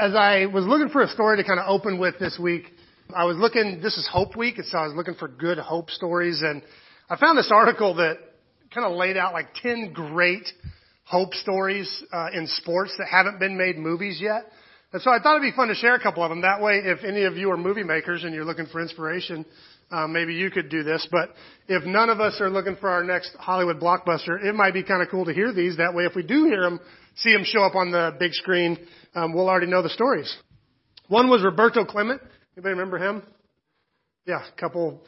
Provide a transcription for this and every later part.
as I was looking for a story to kind of open with this week, I was looking, this is Hope Week, and so I was looking for good hope stories, and I found this article that kind of laid out like 10 great hope stories uh, in sports that haven't been made movies yet. And so I thought it'd be fun to share a couple of them. That way, if any of you are movie makers and you're looking for inspiration, uh, maybe you could do this. But if none of us are looking for our next Hollywood blockbuster, it might be kind of cool to hear these. That way, if we do hear them, see them show up on the big screen, um, we'll already know the stories. One was Roberto Clemente. Anybody remember him? Yeah, a couple.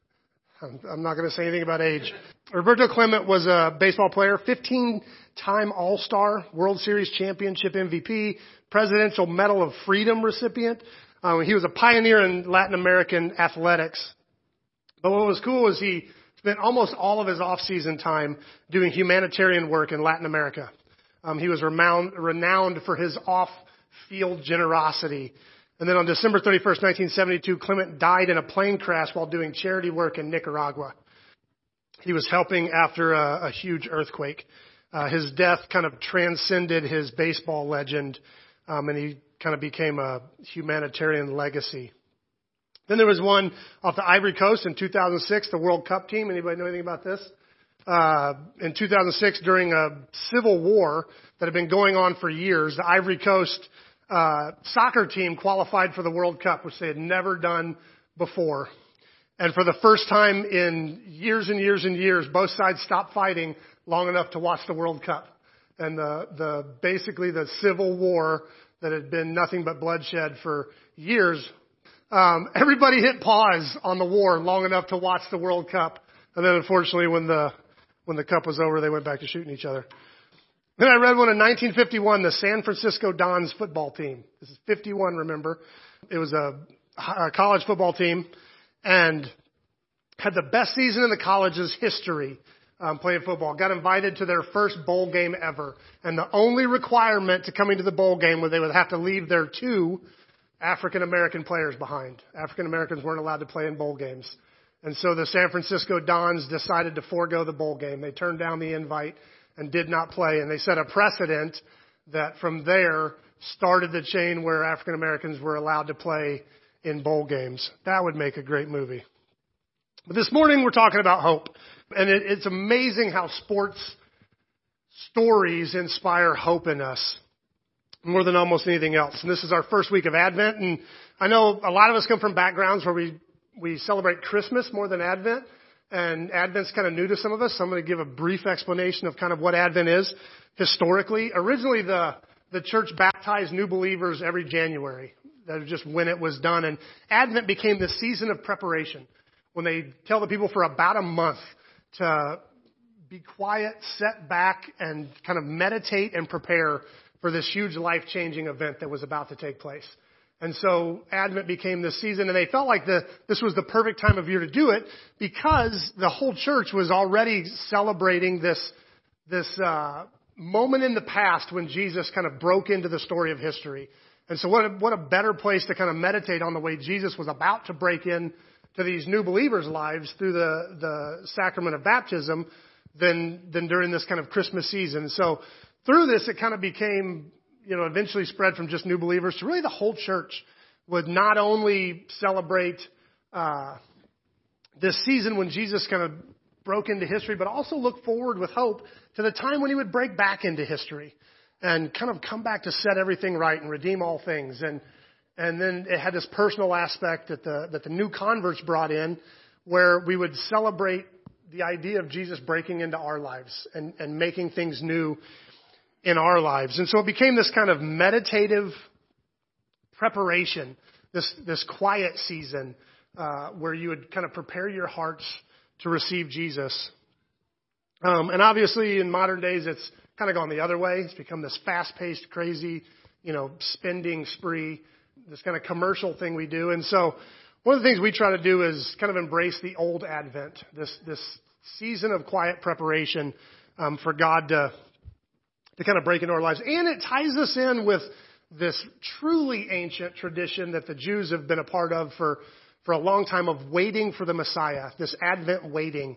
I'm not going to say anything about age. Roberto Clemente was a baseball player, 15 time All-Star, World Series championship MVP, Presidential Medal of Freedom recipient. Um, he was a pioneer in Latin American athletics. But what was cool is he spent almost all of his off-season time doing humanitarian work in Latin America. Um, he was renowned, renowned for his off-field generosity. And then on December 31st, 1972, Clemente died in a plane crash while doing charity work in Nicaragua. He was helping after a, a huge earthquake. Uh, his death kind of transcended his baseball legend, um, and he kind of became a humanitarian legacy. Then there was one off the Ivory Coast in 2006, the World Cup team. Anybody know anything about this? Uh, in 2006, during a civil war that had been going on for years, the Ivory Coast uh, soccer team qualified for the World Cup, which they had never done before. And for the first time in years and years and years, both sides stopped fighting long enough to watch the World Cup. And the, the, basically the civil war that had been nothing but bloodshed for years. Um, everybody hit pause on the war long enough to watch the World Cup, and then unfortunately, when the when the cup was over, they went back to shooting each other. Then I read one in 1951, the San Francisco Dons football team. This is 51, remember? It was a, a college football team, and had the best season in the college's history um, playing football. Got invited to their first bowl game ever. And the only requirement to coming to the bowl game was they would have to leave their two African American players behind. African Americans weren't allowed to play in bowl games. And so the San Francisco Dons decided to forego the bowl game. They turned down the invite and did not play. And they set a precedent that from there started the chain where African Americans were allowed to play in bowl games. That would make a great movie. But this morning we're talking about hope. And it, it's amazing how sports stories inspire hope in us more than almost anything else. And this is our first week of Advent. And I know a lot of us come from backgrounds where we, we celebrate Christmas more than Advent. And Advent's kind of new to some of us. So I'm going to give a brief explanation of kind of what Advent is historically. Originally, the, the church baptized new believers every January. That was just when it was done. And Advent became the season of preparation when they tell the people for about a month to be quiet, set back, and kind of meditate and prepare for this huge life changing event that was about to take place. And so Advent became this season, and they felt like the, this was the perfect time of year to do it because the whole church was already celebrating this, this uh, moment in the past when Jesus kind of broke into the story of history. And so what a, what a better place to kind of meditate on the way Jesus was about to break in to these new believers' lives through the, the sacrament of baptism than, than during this kind of Christmas season. So through this, it kind of became, you know, eventually spread from just new believers to really the whole church would not only celebrate uh, this season when Jesus kind of broke into history, but also look forward with hope to the time when he would break back into history and kind of come back to set everything right and redeem all things. And and then it had this personal aspect that the, that the new converts brought in where we would celebrate the idea of Jesus breaking into our lives and, and making things new in our lives. And so it became this kind of meditative preparation, this, this quiet season uh, where you would kind of prepare your hearts to receive Jesus. Um, and obviously, in modern days, it's kind of gone the other way. It's become this fast-paced, crazy, you know, spending spree this kind of commercial thing we do. And so one of the things we try to do is kind of embrace the old Advent, this, this season of quiet preparation um, for God to, to kind of break into our lives. And it ties us in with this truly ancient tradition that the Jews have been a part of for, for a long time of waiting for the Messiah, this Advent waiting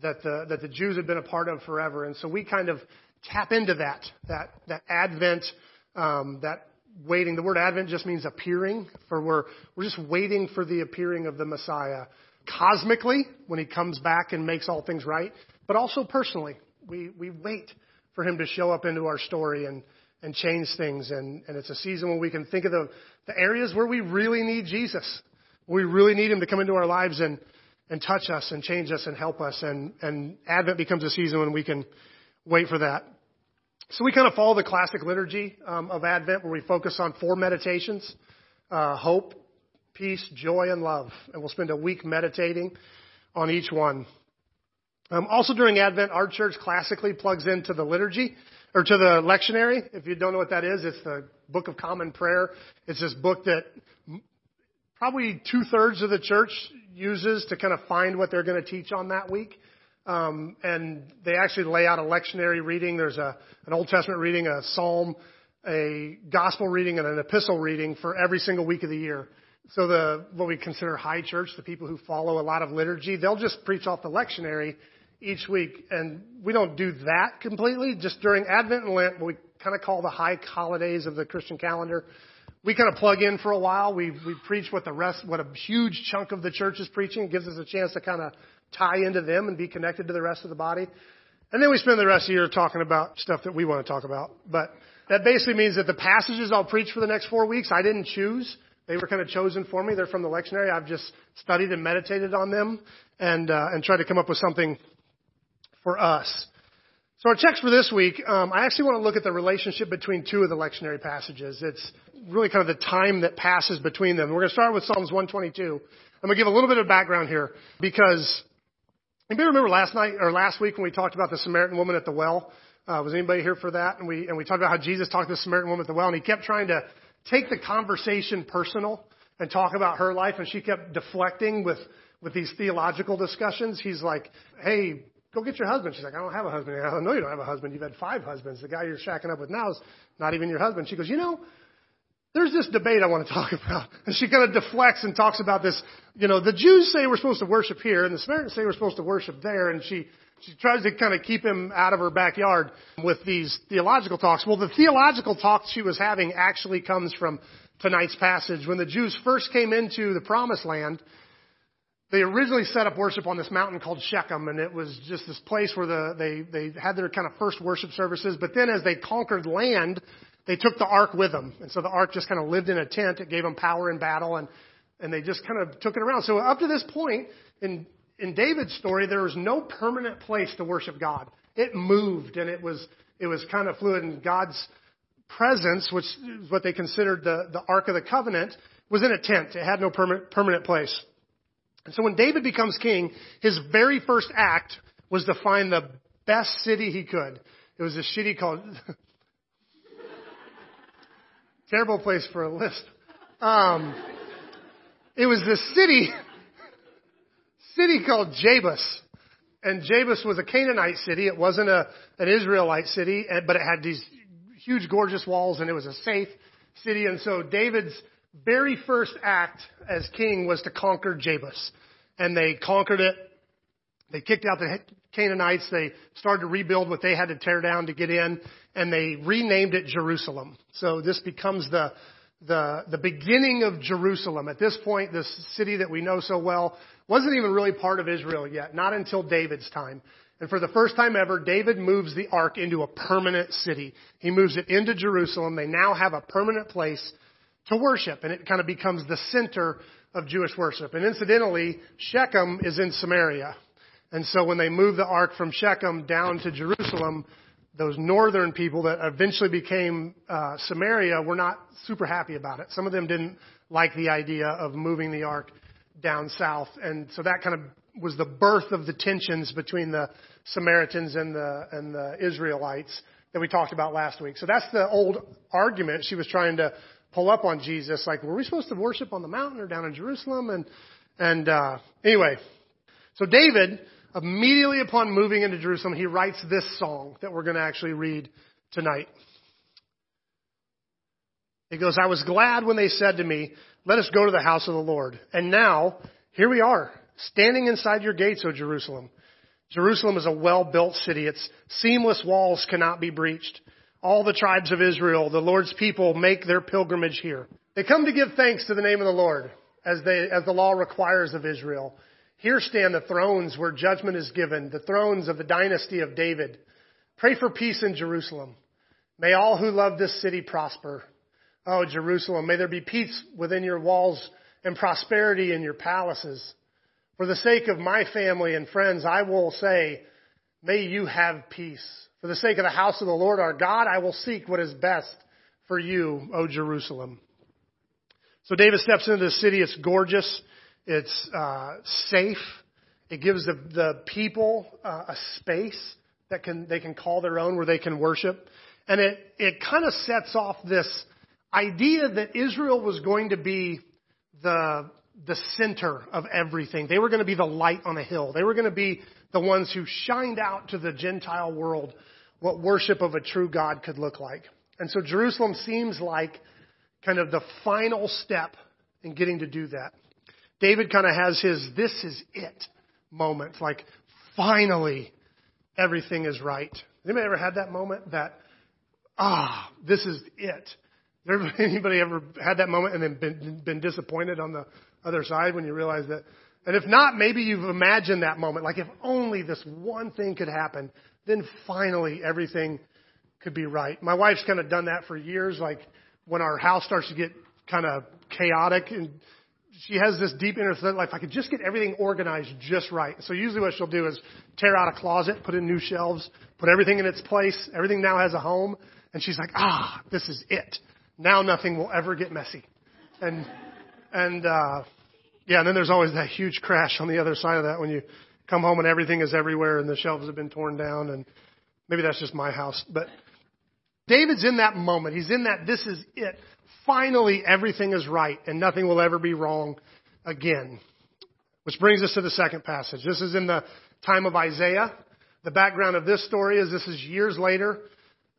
that the, that the Jews have been a part of forever. And so we kind of tap into that, that, that Advent, um, that waiting. The word Advent just means appearing, for we're, we're just waiting for the appearing of the Messiah. Cosmically, when he comes back and makes all things right, but also personally. We, we wait for him to show up into our story and, and change things. And, and it's a season when we can think of the, the areas where we really need Jesus. We really need him to come into our lives and, and touch us and change us and help us. And, and Advent becomes a season when we can wait for that. So we kind of follow the classic liturgy um, of Advent where we focus on four meditations uh, hope, peace, joy, and love. And we'll spend a week meditating on each one. Um, also during Advent, our church classically plugs into the liturgy or to the lectionary. If you don't know what that is, it's the Book of Common Prayer. It's this book that probably two thirds of the church uses to kind of find what they're going to teach on that week. Um, and they actually lay out a lectionary reading. There's a, an Old Testament reading, a psalm, a gospel reading, and an epistle reading for every single week of the year. So the what we consider high church, the people who follow a lot of liturgy, they'll just preach off the lectionary each week. And we don't do that completely. Just during Advent and Lent, we kind of call the high holidays of the Christian calendar, we kind of plug in for a while. We we preach what the rest, what a huge chunk of the church is preaching. It gives us a chance to kind of tie into them and be connected to the rest of the body. And then we spend the rest of the year talking about stuff that we want to talk about. But that basically means that the passages I'll preach for the next four weeks, I didn't choose. They were kind of chosen for me. They're from the lectionary. I've just studied and meditated on them and, uh, and tried to come up with something for us. So our text for this week, um, I actually want to look at the relationship between two of the lectionary passages. It's really kind of the time that passes between them. We're going to start with Psalms 122. I'm going to give a little bit of background here because Anybody remember last night or last week when we talked about the Samaritan woman at the well? Uh, was anybody here for that? And we and we talked about how Jesus talked to the Samaritan woman at the well, and he kept trying to take the conversation personal and talk about her life, and she kept deflecting with with these theological discussions. He's like, "Hey, go get your husband." She's like, "I don't have a husband." I know you don't have a husband. You've had five husbands. The guy you're shacking up with now is not even your husband. She goes, "You know." there's this debate I want to talk about. And she kind of deflects and talks about this, you know, the Jews say we're supposed to worship here and the Samaritans say we're supposed to worship there. And she, she tries to kind of keep him out of her backyard with these theological talks. Well, the theological talk she was having actually comes from tonight's passage. When the Jews first came into the promised land, they originally set up worship on this mountain called Shechem, and it was just this place where the, they, they had their kind of first worship services. But then as they conquered land, they took the ark with them. And so the ark just kind of lived in a tent. It gave them power in battle and, and they just kind of took it around. So up to this point in, in David's story, there was no permanent place to worship God. It moved and it was, it was kind of fluid and God's presence, which is what they considered the, the Ark of the Covenant, was in a tent. It had no permanent, permanent place. And so when David becomes king, his very first act was to find the best city he could. It was a city called, Terrible place for a list. Um, it was this city, city called Jebus. And Jebus was a Canaanite city. It wasn't a, an Israelite city, but it had these huge, gorgeous walls and it was a safe city. And so David's very first act as king was to conquer Jebus. And they conquered it. They kicked out the Canaanites. They started to rebuild what they had to tear down to get in and they renamed it Jerusalem. So this becomes the, the, the beginning of Jerusalem. At this point, this city that we know so well wasn't even really part of Israel yet, not until David's time. And for the first time ever, David moves the ark into a permanent city. He moves it into Jerusalem. They now have a permanent place to worship, and it kind of becomes the center of Jewish worship. And incidentally, Shechem is in Samaria. And so when they move the ark from Shechem down to Jerusalem, those northern people that eventually became uh, Samaria were not super happy about it. Some of them didn't like the idea of moving the ark down south, and so that kind of was the birth of the tensions between the Samaritans and the and the Israelites that we talked about last week. So that's the old argument she was trying to pull up on Jesus. Like, were we supposed to worship on the mountain or down in Jerusalem? And and uh, anyway, so David immediately upon moving into Jerusalem, he writes this song that we're going to actually read tonight. It goes, I was glad when they said to me, let us go to the house of the Lord. And now, here we are, standing inside your gates, O Jerusalem. Jerusalem is a well-built city. Its seamless walls cannot be breached. All the tribes of Israel, the Lord's people, make their pilgrimage here. They come to give thanks to the name of the Lord, as, they, as the law requires of Israel. Here stand the thrones where judgment is given, the thrones of the dynasty of David. Pray for peace in Jerusalem. May all who love this city prosper. Oh, Jerusalem, may there be peace within your walls and prosperity in your palaces. For the sake of my family and friends, I will say, may you have peace. For the sake of the house of the Lord our God, I will seek what is best for you, O Jerusalem. So David steps into the city. It's gorgeous. It's uh, safe. It gives the, the people uh, a space that can they can call their own, where they can worship, and it it kind of sets off this idea that Israel was going to be the the center of everything. They were going to be the light on a hill. They were going to be the ones who shined out to the Gentile world what worship of a true God could look like. And so Jerusalem seems like kind of the final step in getting to do that. David kind of has his this is it moment, like finally everything is right. Anybody ever had that moment that ah, this is it? Anybody ever had that moment and then been, been disappointed on the other side when you realize that? And if not, maybe you've imagined that moment, like if only this one thing could happen, then finally everything could be right. My wife's kind of done that for years, like when our house starts to get kind of chaotic and she has this deep inner thought, like, if I could just get everything organized just right. So usually what she'll do is tear out a closet, put in new shelves, put everything in its place. Everything now has a home. And she's like, ah, this is it. Now nothing will ever get messy. And, and, uh, yeah, and then there's always that huge crash on the other side of that when you come home and everything is everywhere and the shelves have been torn down and maybe that's just my house. But David's in that moment. He's in that this is it. Finally everything is right and nothing will ever be wrong again. Which brings us to the second passage. This is in the time of Isaiah. The background of this story is this is years later.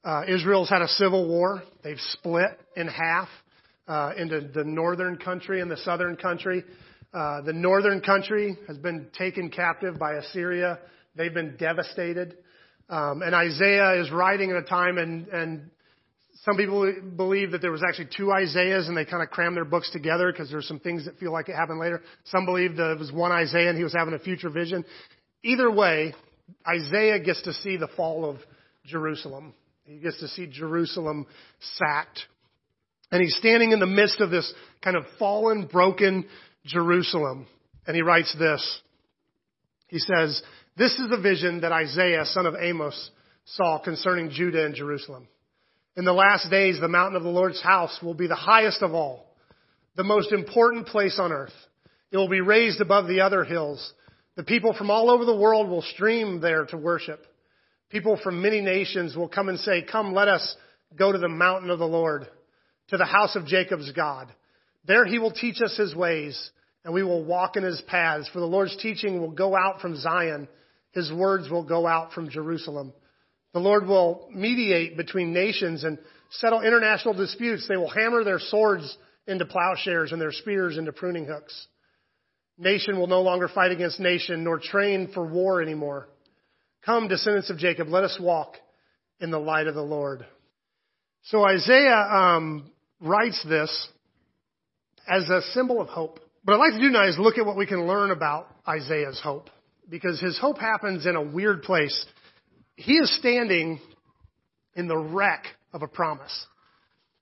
Uh, Israel's had a civil war. They've split in half uh, into the northern country and the southern country. Uh, the northern country has been taken captive by Assyria. They've been devastated. Um, and Isaiah is writing at a time, and, and some people believe that there was actually two Isaiahs, and they kind of crammed their books together because there's some things that feel like it happened later. Some believe that it was one Isaiah, and he was having a future vision. Either way, Isaiah gets to see the fall of Jerusalem. He gets to see Jerusalem sacked. And he's standing in the midst of this kind of fallen, broken Jerusalem. And he writes this. He says, This is the vision that Isaiah, son of Amos, saw concerning Judah and Jerusalem. In the last days, the mountain of the Lord's house will be the highest of all, the most important place on earth. It will be raised above the other hills. The people from all over the world will stream there to worship. People from many nations will come and say, Come, let us go to the mountain of the Lord, to the house of Jacob's God. There he will teach us his ways, and we will walk in his paths. For the Lord's teaching will go out from Zion, his words will go out from Jerusalem. The Lord will mediate between nations and settle international disputes. They will hammer their swords into plowshares and their spears into pruning hooks. Nation will no longer fight against nation, nor train for war anymore. Come, descendants of Jacob, let us walk in the light of the Lord. So Isaiah um, writes this as a symbol of hope. What I'd like to do now is look at what we can learn about Isaiah's hope, because his hope happens in a weird place. He is standing in the wreck of a promise.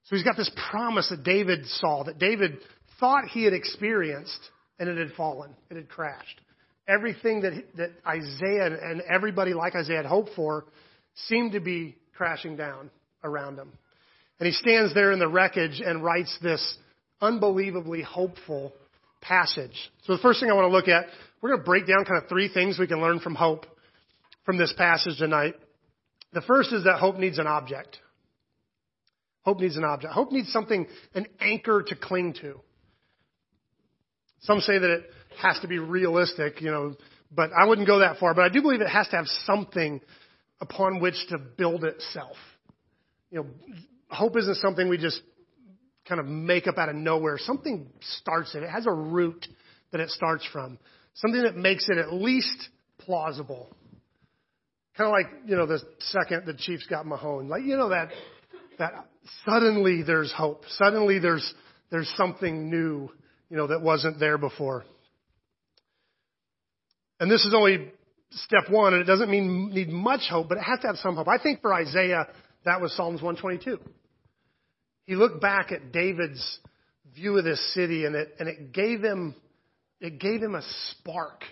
So he's got this promise that David saw, that David thought he had experienced, and it had fallen, it had crashed. Everything that, that Isaiah and everybody like Isaiah had hoped for seemed to be crashing down around him. And he stands there in the wreckage and writes this unbelievably hopeful passage. So the first thing I want to look at, we're going to break down kind of three things we can learn from hope from this passage tonight. The first is that hope needs an object. Hope needs an object. Hope needs something, an anchor to cling to. Some say that it has to be realistic, you know, but I wouldn't go that far. But I do believe it has to have something upon which to build itself. You know, hope isn't something we just kind of make up out of nowhere. Something starts it. It has a root that it starts from. Something that makes it at least plausible. Kind of like, you know, the second the Chiefs got Mahomes. Like, you know, that, that suddenly there's hope. Suddenly there's, there's something new, you know, that wasn't there before. And this is only step one, and it doesn't mean need much hope, but it has to have some hope. I think for Isaiah, that was Psalms 122. He looked back at David's view of this city, and it, and it gave him, it gave him a spark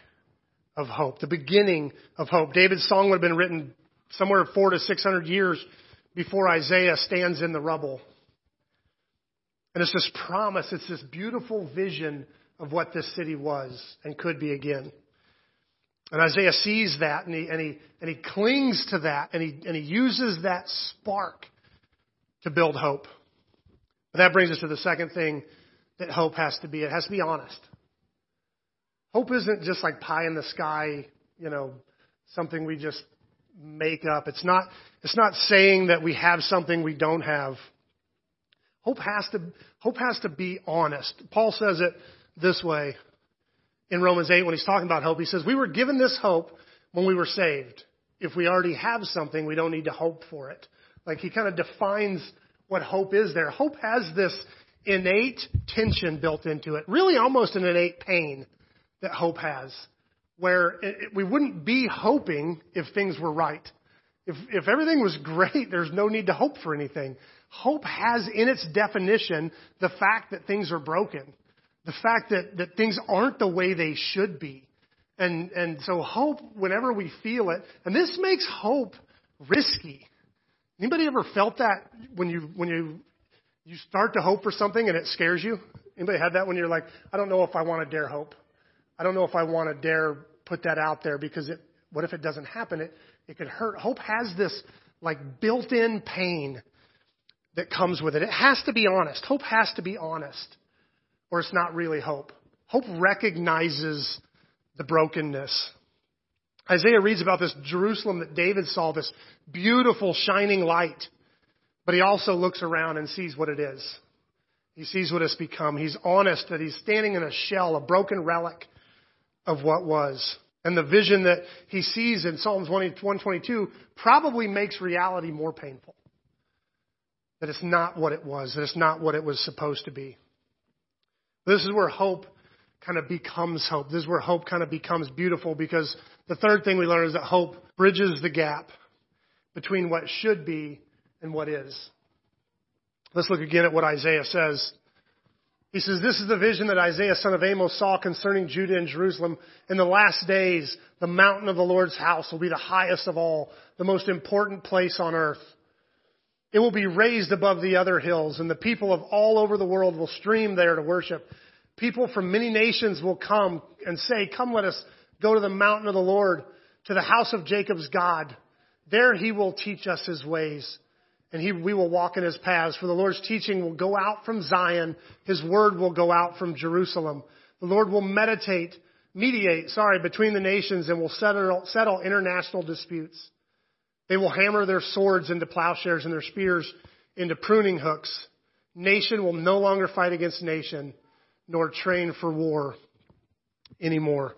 of hope, the beginning of hope. David's song would have been written somewhere four to six hundred years before Isaiah stands in the rubble. And it's this promise, it's this beautiful vision of what this city was and could be again. And Isaiah sees that and he, and he, and he clings to that and he, and he uses that spark to build hope. But that brings us to the second thing that hope has to be. It has to be honest. Hope isn't just like pie in the sky, you know, something we just make up. It's not, it's not saying that we have something we don't have. Hope has to, hope has to be honest. Paul says it this way in Romans 8 when he's talking about hope. He says, we were given this hope when we were saved. If we already have something, we don't need to hope for it. Like he kind of defines what hope is there. Hope has this innate tension built into it, really almost an innate pain that hope has, where it, we wouldn't be hoping if things were right. If, if everything was great, there's no need to hope for anything. Hope has in its definition the fact that things are broken, the fact that, that things aren't the way they should be. And, and so hope, whenever we feel it, and this makes hope risky. Anybody ever felt that when you, when you, you start to hope for something and it scares you? Anybody had that when you're like, I don't know if I want to dare hope. I don't know if I want to dare put that out there because it, what if it doesn't happen? It, it could hurt. Hope has this like built in pain that comes with it. It has to be honest. Hope has to be honest or it's not really hope. Hope recognizes the brokenness. Isaiah reads about this Jerusalem that David saw, this beautiful shining light, but he also looks around and sees what it is. He sees what it's become. He's honest that he's standing in a shell, a broken relic of what was. And the vision that he sees in Psalms 122 probably makes reality more painful. That it's not what it was, that it's not what it was supposed to be. This is where hope kind of becomes hope. This is where hope kind of becomes beautiful because the third thing we learn is that hope bridges the gap between what should be and what is. Let's look again at what Isaiah says he says, This is the vision that Isaiah, son of Amos, saw concerning Judah and Jerusalem. In the last days, the mountain of the Lord's house will be the highest of all, the most important place on earth. It will be raised above the other hills, and the people of all over the world will stream there to worship. People from many nations will come and say, Come, let us go to the mountain of the Lord, to the house of Jacob's God. There he will teach us his ways and he, we will walk in his paths. For the Lord's teaching will go out from Zion. His word will go out from Jerusalem. The Lord will meditate, mediate, sorry, between the nations and will settle, settle international disputes. They will hammer their swords into plowshares and their spears into pruning hooks. Nation will no longer fight against nation, nor train for war anymore.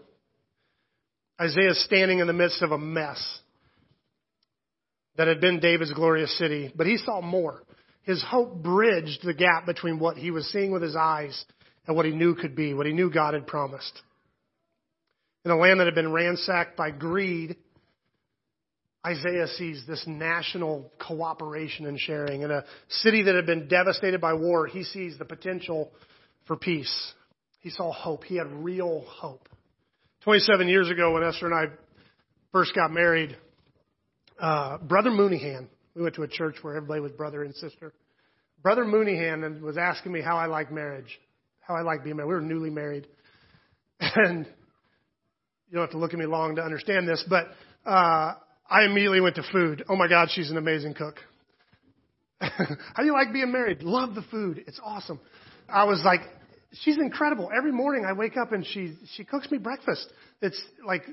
Isaiah is standing in the midst of a mess that had been David's glorious city, but he saw more. His hope bridged the gap between what he was seeing with his eyes and what he knew could be, what he knew God had promised. In a land that had been ransacked by greed, Isaiah sees this national cooperation and sharing. In a city that had been devastated by war, he sees the potential for peace. He saw hope. He had real hope. 27 years ago, when Esther and I first got married, uh, Brother Mooneyhan. We went to a church where everybody was brother and sister. Brother Mooneyhan was asking me how I like marriage, how I like being married. We were newly married, and you don't have to look at me long to understand this, but uh, I immediately went to food. Oh my God, she's an amazing cook. how do you like being married? Love the food. It's awesome. I was like, she's incredible. Every morning I wake up and she she cooks me breakfast. It's like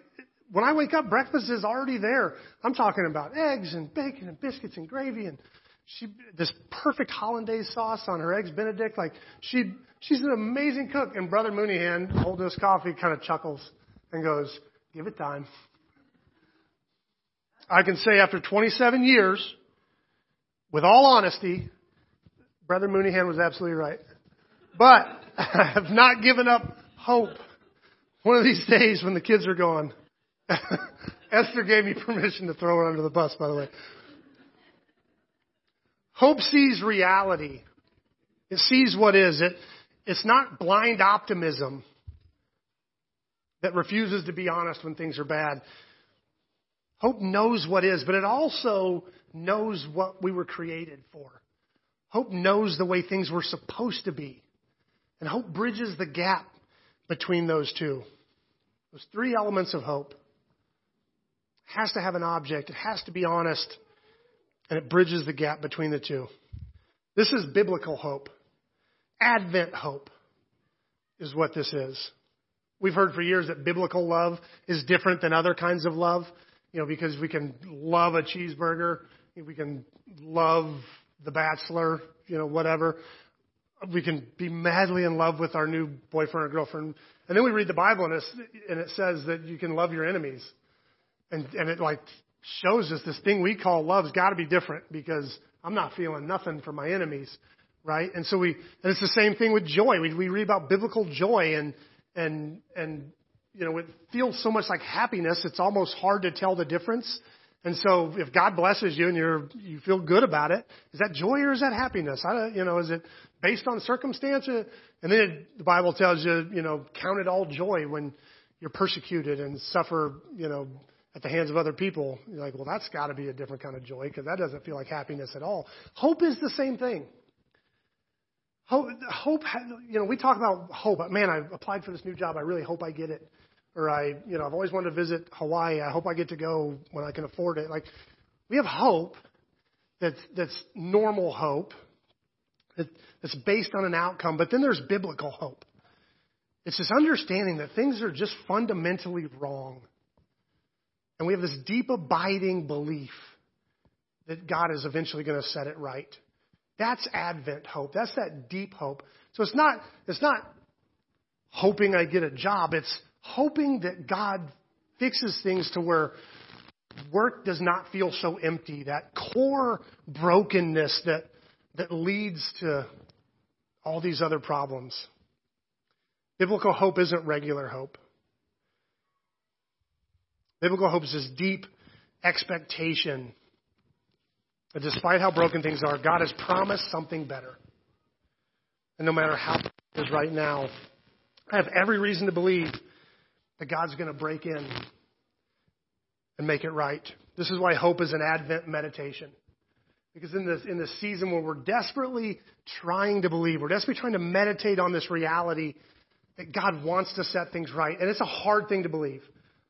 when I wake up, breakfast is already there. I'm talking about eggs and bacon and biscuits and gravy and she this perfect hollandaise sauce on her eggs benedict like she she's an amazing cook and brother mooneyhan holding his coffee kind of chuckles and goes give it time I can say after 27 years, with all honesty, Brother Mooneyhan was absolutely right. But I have not given up hope. One of these days when the kids are gone, Esther gave me permission to throw her under the bus, by the way. Hope sees reality. It sees what is. It, it's not blind optimism that refuses to be honest when things are bad. Hope knows what is, but it also knows what we were created for. Hope knows the way things were supposed to be. And hope bridges the gap between those two. Those three elements of hope. It has to have an object. It has to be honest. And it bridges the gap between the two. This is biblical hope. Advent hope is what this is. We've heard for years that biblical love is different than other kinds of love, you know, because we can love a cheeseburger, we can love the bachelor, you know, whatever. We can be madly in love with our new boyfriend or girlfriend. And then we read the Bible and, and it says that you can love your enemies. And, and it like shows us this thing we call love's got to be different because I'm not feeling nothing for my enemies right? And so we, and it's the same thing with joy. We, we read about biblical joy and, and, and, you know, it feels so much like happiness, it's almost hard to tell the difference. And so if God blesses you and you're, you feel good about it, is that joy or is that happiness? I you know, is it based on circumstance? And then the Bible tells you, you know, count it all joy when you're persecuted and suffer, you know, at the hands of other people. You're like, well, that's got to be a different kind of joy because that doesn't feel like happiness at all. Hope is the same thing. Hope, hope, you know, we talk about hope. Man, I applied for this new job. I really hope I get it. Or I, you know, I've always wanted to visit Hawaii. I hope I get to go when I can afford it. Like, we have hope that's, that's normal hope, that's based on an outcome. But then there's biblical hope. It's this understanding that things are just fundamentally wrong. And we have this deep abiding belief that God is eventually going to set it right. That's Advent hope. That's that deep hope. So it's not, it's not hoping I get a job. It's hoping that God fixes things to where work does not feel so empty. That core brokenness that, that leads to all these other problems. Biblical hope isn't regular hope. Biblical hope is this deep expectation that despite how broken things are, God has promised something better. And no matter how it is right now, I have every reason to believe that God's going to break in and make it right. This is why hope is an Advent meditation. Because in this, in this season where we're desperately trying to believe, we're desperately trying to meditate on this reality that God wants to set things right. And it's a hard thing to believe.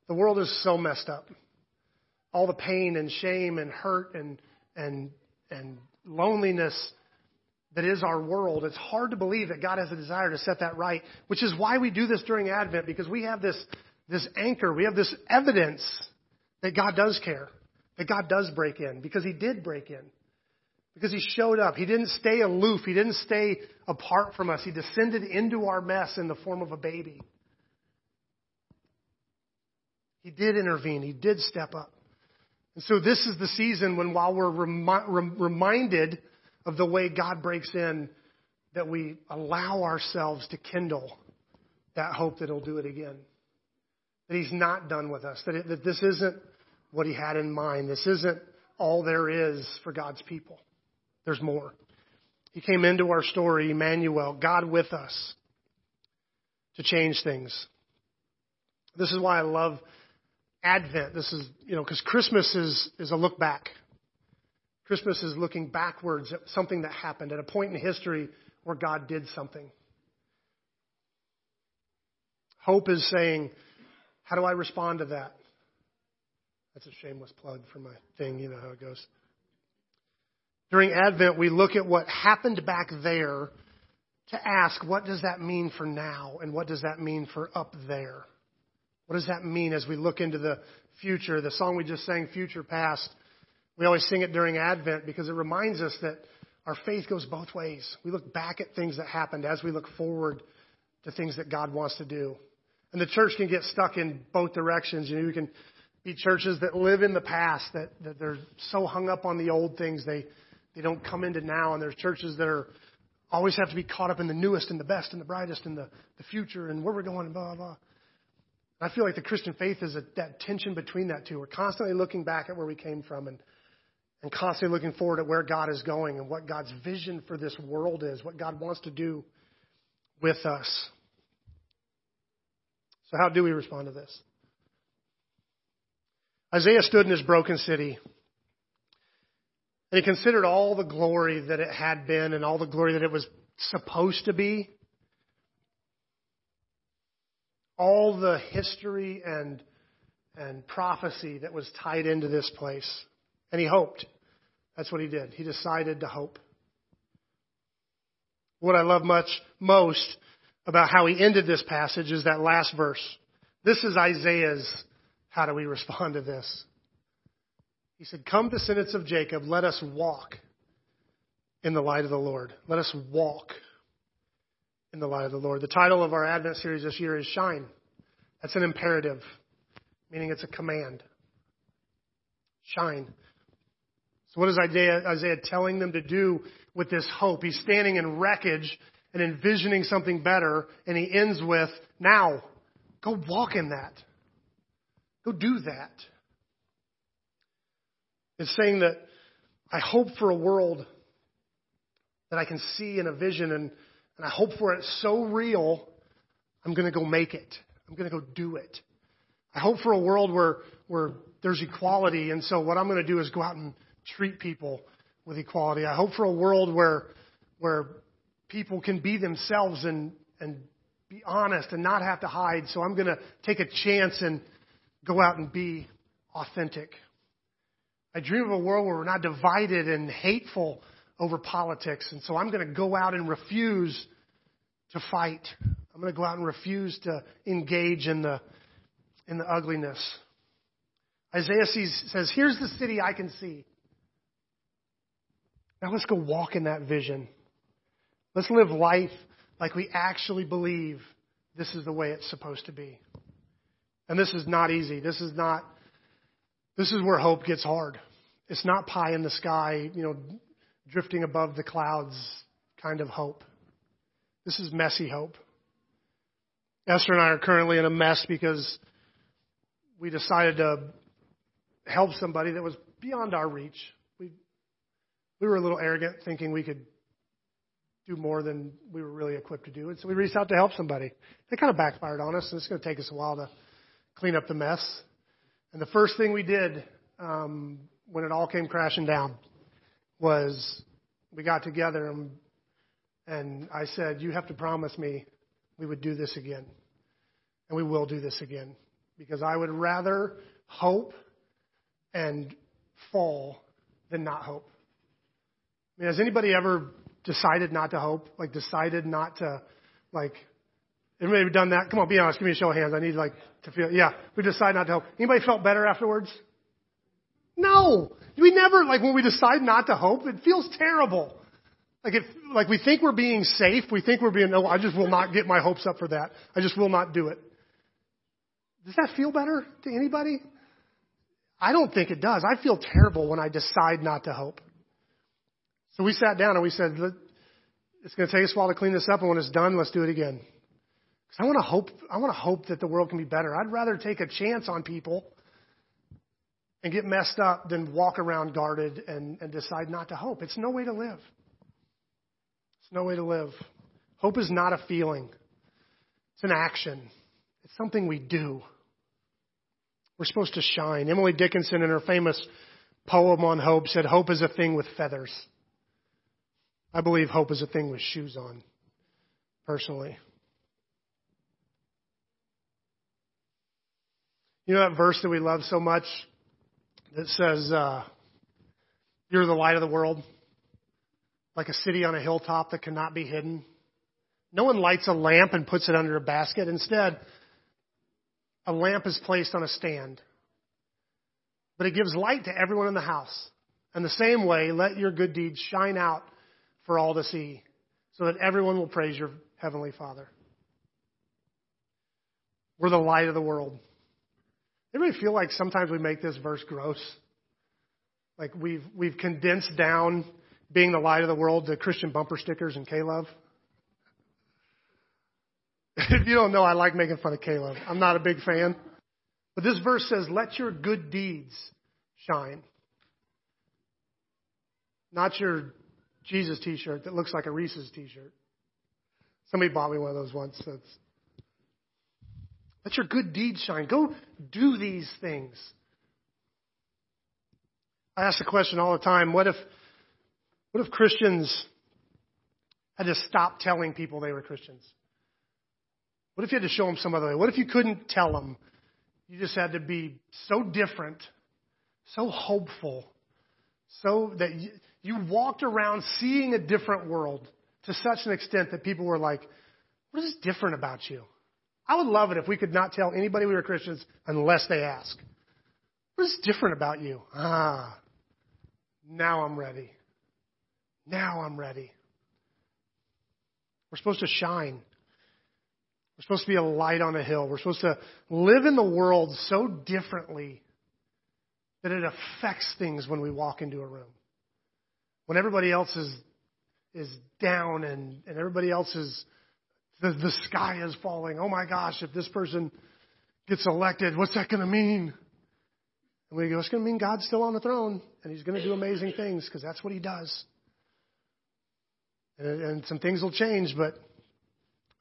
The world is so messed up. All the pain and shame and hurt and and, and loneliness that is our world, it's hard to believe that God has a desire to set that right, which is why we do this during Advent, because we have this, this anchor, we have this evidence that God does care, that God does break in, because He did break in. Because He showed up. He didn't stay aloof. He didn't stay apart from us. He descended into our mess in the form of a baby. He did intervene. He did step up. And so this is the season when while we're remi- reminded of the way God breaks in, that we allow ourselves to kindle that hope that He'll do it again. That He's not done with us. That, it, that this isn't what He had in mind. This isn't all there is for God's people. There's more. He came into our story, Emmanuel, God with us, to change things. This is why I love Advent. This is, you know, because Christmas is, is a look back. Christmas is looking backwards at something that happened, at a point in history where God did something. Hope is saying, how do I respond to that? That's a shameless plug for my thing, you know how it goes. During Advent, we look at what happened back there to ask, what does that mean for now? And what does that mean for up there? What does that mean as we look into the future? The song we just sang, Future Past, we always sing it during Advent because it reminds us that our faith goes both ways. We look back at things that happened as we look forward to things that God wants to do. And the church can get stuck in both directions. You know, you can be churches that live in the past, that, that they're so hung up on the old things they, they don't come into now. And there's churches that are always have to be caught up in the newest and the best and the brightest and the, the future and where we're going and blah, blah, blah. I feel like the Christian faith is a, that tension between that two. We're constantly looking back at where we came from and, and constantly looking forward at where God is going and what God's vision for this world is, what God wants to do with us. So, how do we respond to this? Isaiah stood in his broken city and he considered all the glory that it had been and all the glory that it was supposed to be. All the history and, and prophecy that was tied into this place. And he hoped. That's what he did. He decided to hope. What I love much most about how he ended this passage is that last verse. This is Isaiah's how do we respond to this? He said, Come, descendants of Jacob, let us walk in the light of the Lord. Let us walk in the light of the Lord. The title of our Advent series this year is Shine. That's an imperative, meaning it's a command. Shine. So, what is Isaiah, Isaiah telling them to do with this hope? He's standing in wreckage and envisioning something better, and he ends with, Now, go walk in that. Go do that. It's saying that I hope for a world that I can see in a vision, and, and I hope for it so real, I'm going to go make it. I'm going to go do it. I hope for a world where, where there's equality, and so what I'm going to do is go out and treat people with equality. I hope for a world where, where people can be themselves and, and be honest and not have to hide. So I'm going to take a chance and go out and be authentic. I dream of a world where we're not divided and hateful over politics. And so I'm going to go out and refuse to fight. I'm going to go out and refuse to engage in the, in the ugliness. Isaiah sees, says, Here's the city I can see. Now let's go walk in that vision. Let's live life like we actually believe this is the way it's supposed to be. And this is not easy. This is not, this is where hope gets hard. It's not pie in the sky, you know, drifting above the clouds kind of hope. This is messy hope. Esther and I are currently in a mess because we decided to help somebody that was beyond our reach. We, we were a little arrogant thinking we could do more than we were really equipped to do. And so we reached out to help somebody. It kind of backfired on us, and it's going to take us a while to clean up the mess. And the first thing we did um, when it all came crashing down was we got together and, and I said, You have to promise me we would do this again. And we will do this again. Because I would rather hope and fall than not hope. I mean, has anybody ever decided not to hope? Like decided not to like Anybody done that? Come on, be honest. Give me a show of hands. I need like to feel. Yeah, we decide not to hope. Anybody felt better afterwards? No, we never like when we decide not to hope. It feels terrible. Like if like we think we're being safe. We think we're being. No, I just will not get my hopes up for that. I just will not do it. Does that feel better to anybody? I don't think it does. I feel terrible when I decide not to hope. So we sat down and we said, it's going to take us a while to clean this up, and when it's done, let's do it again. Because I want to hope, I want to hope that the world can be better. I'd rather take a chance on people and get messed up than walk around guarded and, and decide not to hope. It's no way to live. It's no way to live. Hope is not a feeling. It's an action. It's something we do. We're supposed to shine. Emily Dickinson, in her famous poem on hope, said, Hope is a thing with feathers. I believe hope is a thing with shoes on, personally. You know that verse that we love so much that says, uh, You're the light of the world, like a city on a hilltop that cannot be hidden? No one lights a lamp and puts it under a basket. Instead, a lamp is placed on a stand. But it gives light to everyone in the house. In the same way, let your good deeds shine out for all to see, so that everyone will praise your Heavenly Father. We're the light of the world. Anybody feel like sometimes we make this verse gross? Like we've we've condensed down being the light of the world to Christian bumper stickers and K-Love. If you don't know, I like making fun of K-Love. I'm not a big fan. But this verse says, let your good deeds shine. Not your Jesus t shirt that looks like a Reese's t shirt. Somebody bought me one of those once. So it's, let your good deeds shine. Go do these things. I ask the question all the time what if, what if Christians had to stop telling people they were Christians? What if you had to show them some other way? What if you couldn't tell them? You just had to be so different, so hopeful, so that you, you walked around seeing a different world to such an extent that people were like, what is different about you? I would love it if we could not tell anybody we were Christians unless they ask. What is different about you? Ah, now I'm ready. Now I'm ready. We're supposed to shine. We're supposed to be a light on a hill. We're supposed to live in the world so differently that it affects things when we walk into a room. When everybody else is is down and, and everybody else is the, the sky is falling. Oh my gosh, if this person gets elected, what's that going to mean? And we go, it's going to mean God's still on the throne and he's going to do amazing things because that's what he does. And, and some things will change, but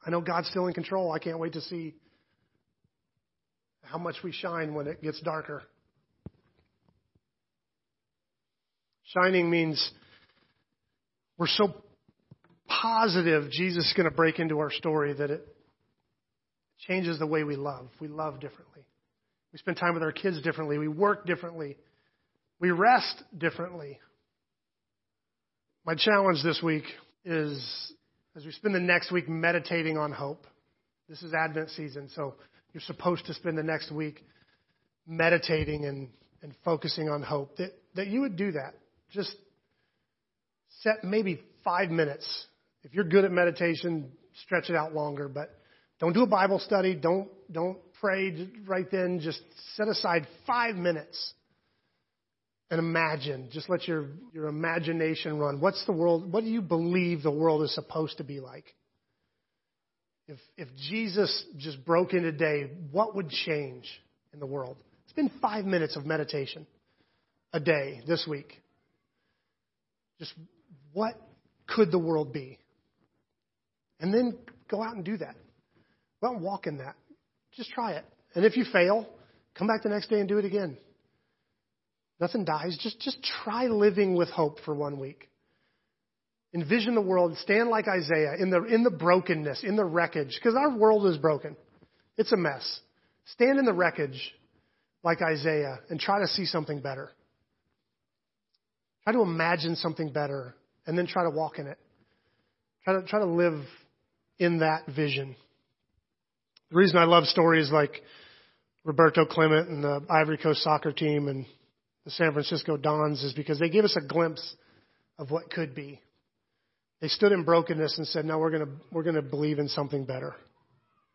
I know God's still in control. I can't wait to see how much we shine when it gets darker. Shining means we're so positive Jesus is going to break into our story that it changes the way we love. We love differently. We spend time with our kids differently. We work differently. We rest differently. My challenge this week is as we spend the next week meditating on hope. This is Advent season, so you're supposed to spend the next week meditating and, and focusing on hope. That, that you would do that. Just set maybe five minutes. If you're good at meditation, stretch it out longer, but don't do a Bible study. Don't, don't pray right then. Just set aside five minutes and imagine. Just let your, your imagination run. What's the world, what do you believe the world is supposed to be like? If, if Jesus just broke in today, what would change in the world? It's been five minutes of meditation a day this week. Just what could the world be? And then go out and do that. Go out and walk in that. Just try it. And if you fail, come back the next day and do it again. Nothing dies. Just, just try living with hope for one week. Envision the world, stand like Isaiah in the, in the brokenness, in the wreckage, because our world is broken. It's a mess. Stand in the wreckage like Isaiah and try to see something better. Try to imagine something better and then try to walk in it. Try to, try to live in that vision. The reason I love stories like Roberto Clemente and the Ivory Coast soccer team and the San Francisco Dons is because they give us a glimpse of what could be. They stood in brokenness and said, no, we're going to, we're going to believe in something better.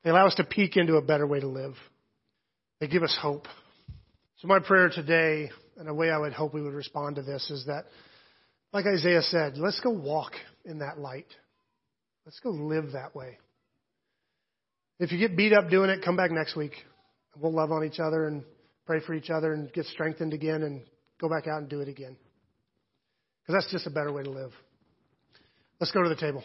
They allow us to peek into a better way to live. They give us hope. So my prayer today, and a way I would hope we would respond to this is that, like Isaiah said, let's go walk in that light. Let's go live that way. If you get beat up doing it, come back next week. We'll love on each other and pray for each other and get strengthened again and go back out and do it again. Because that's just a better way to live. Let's go to the table.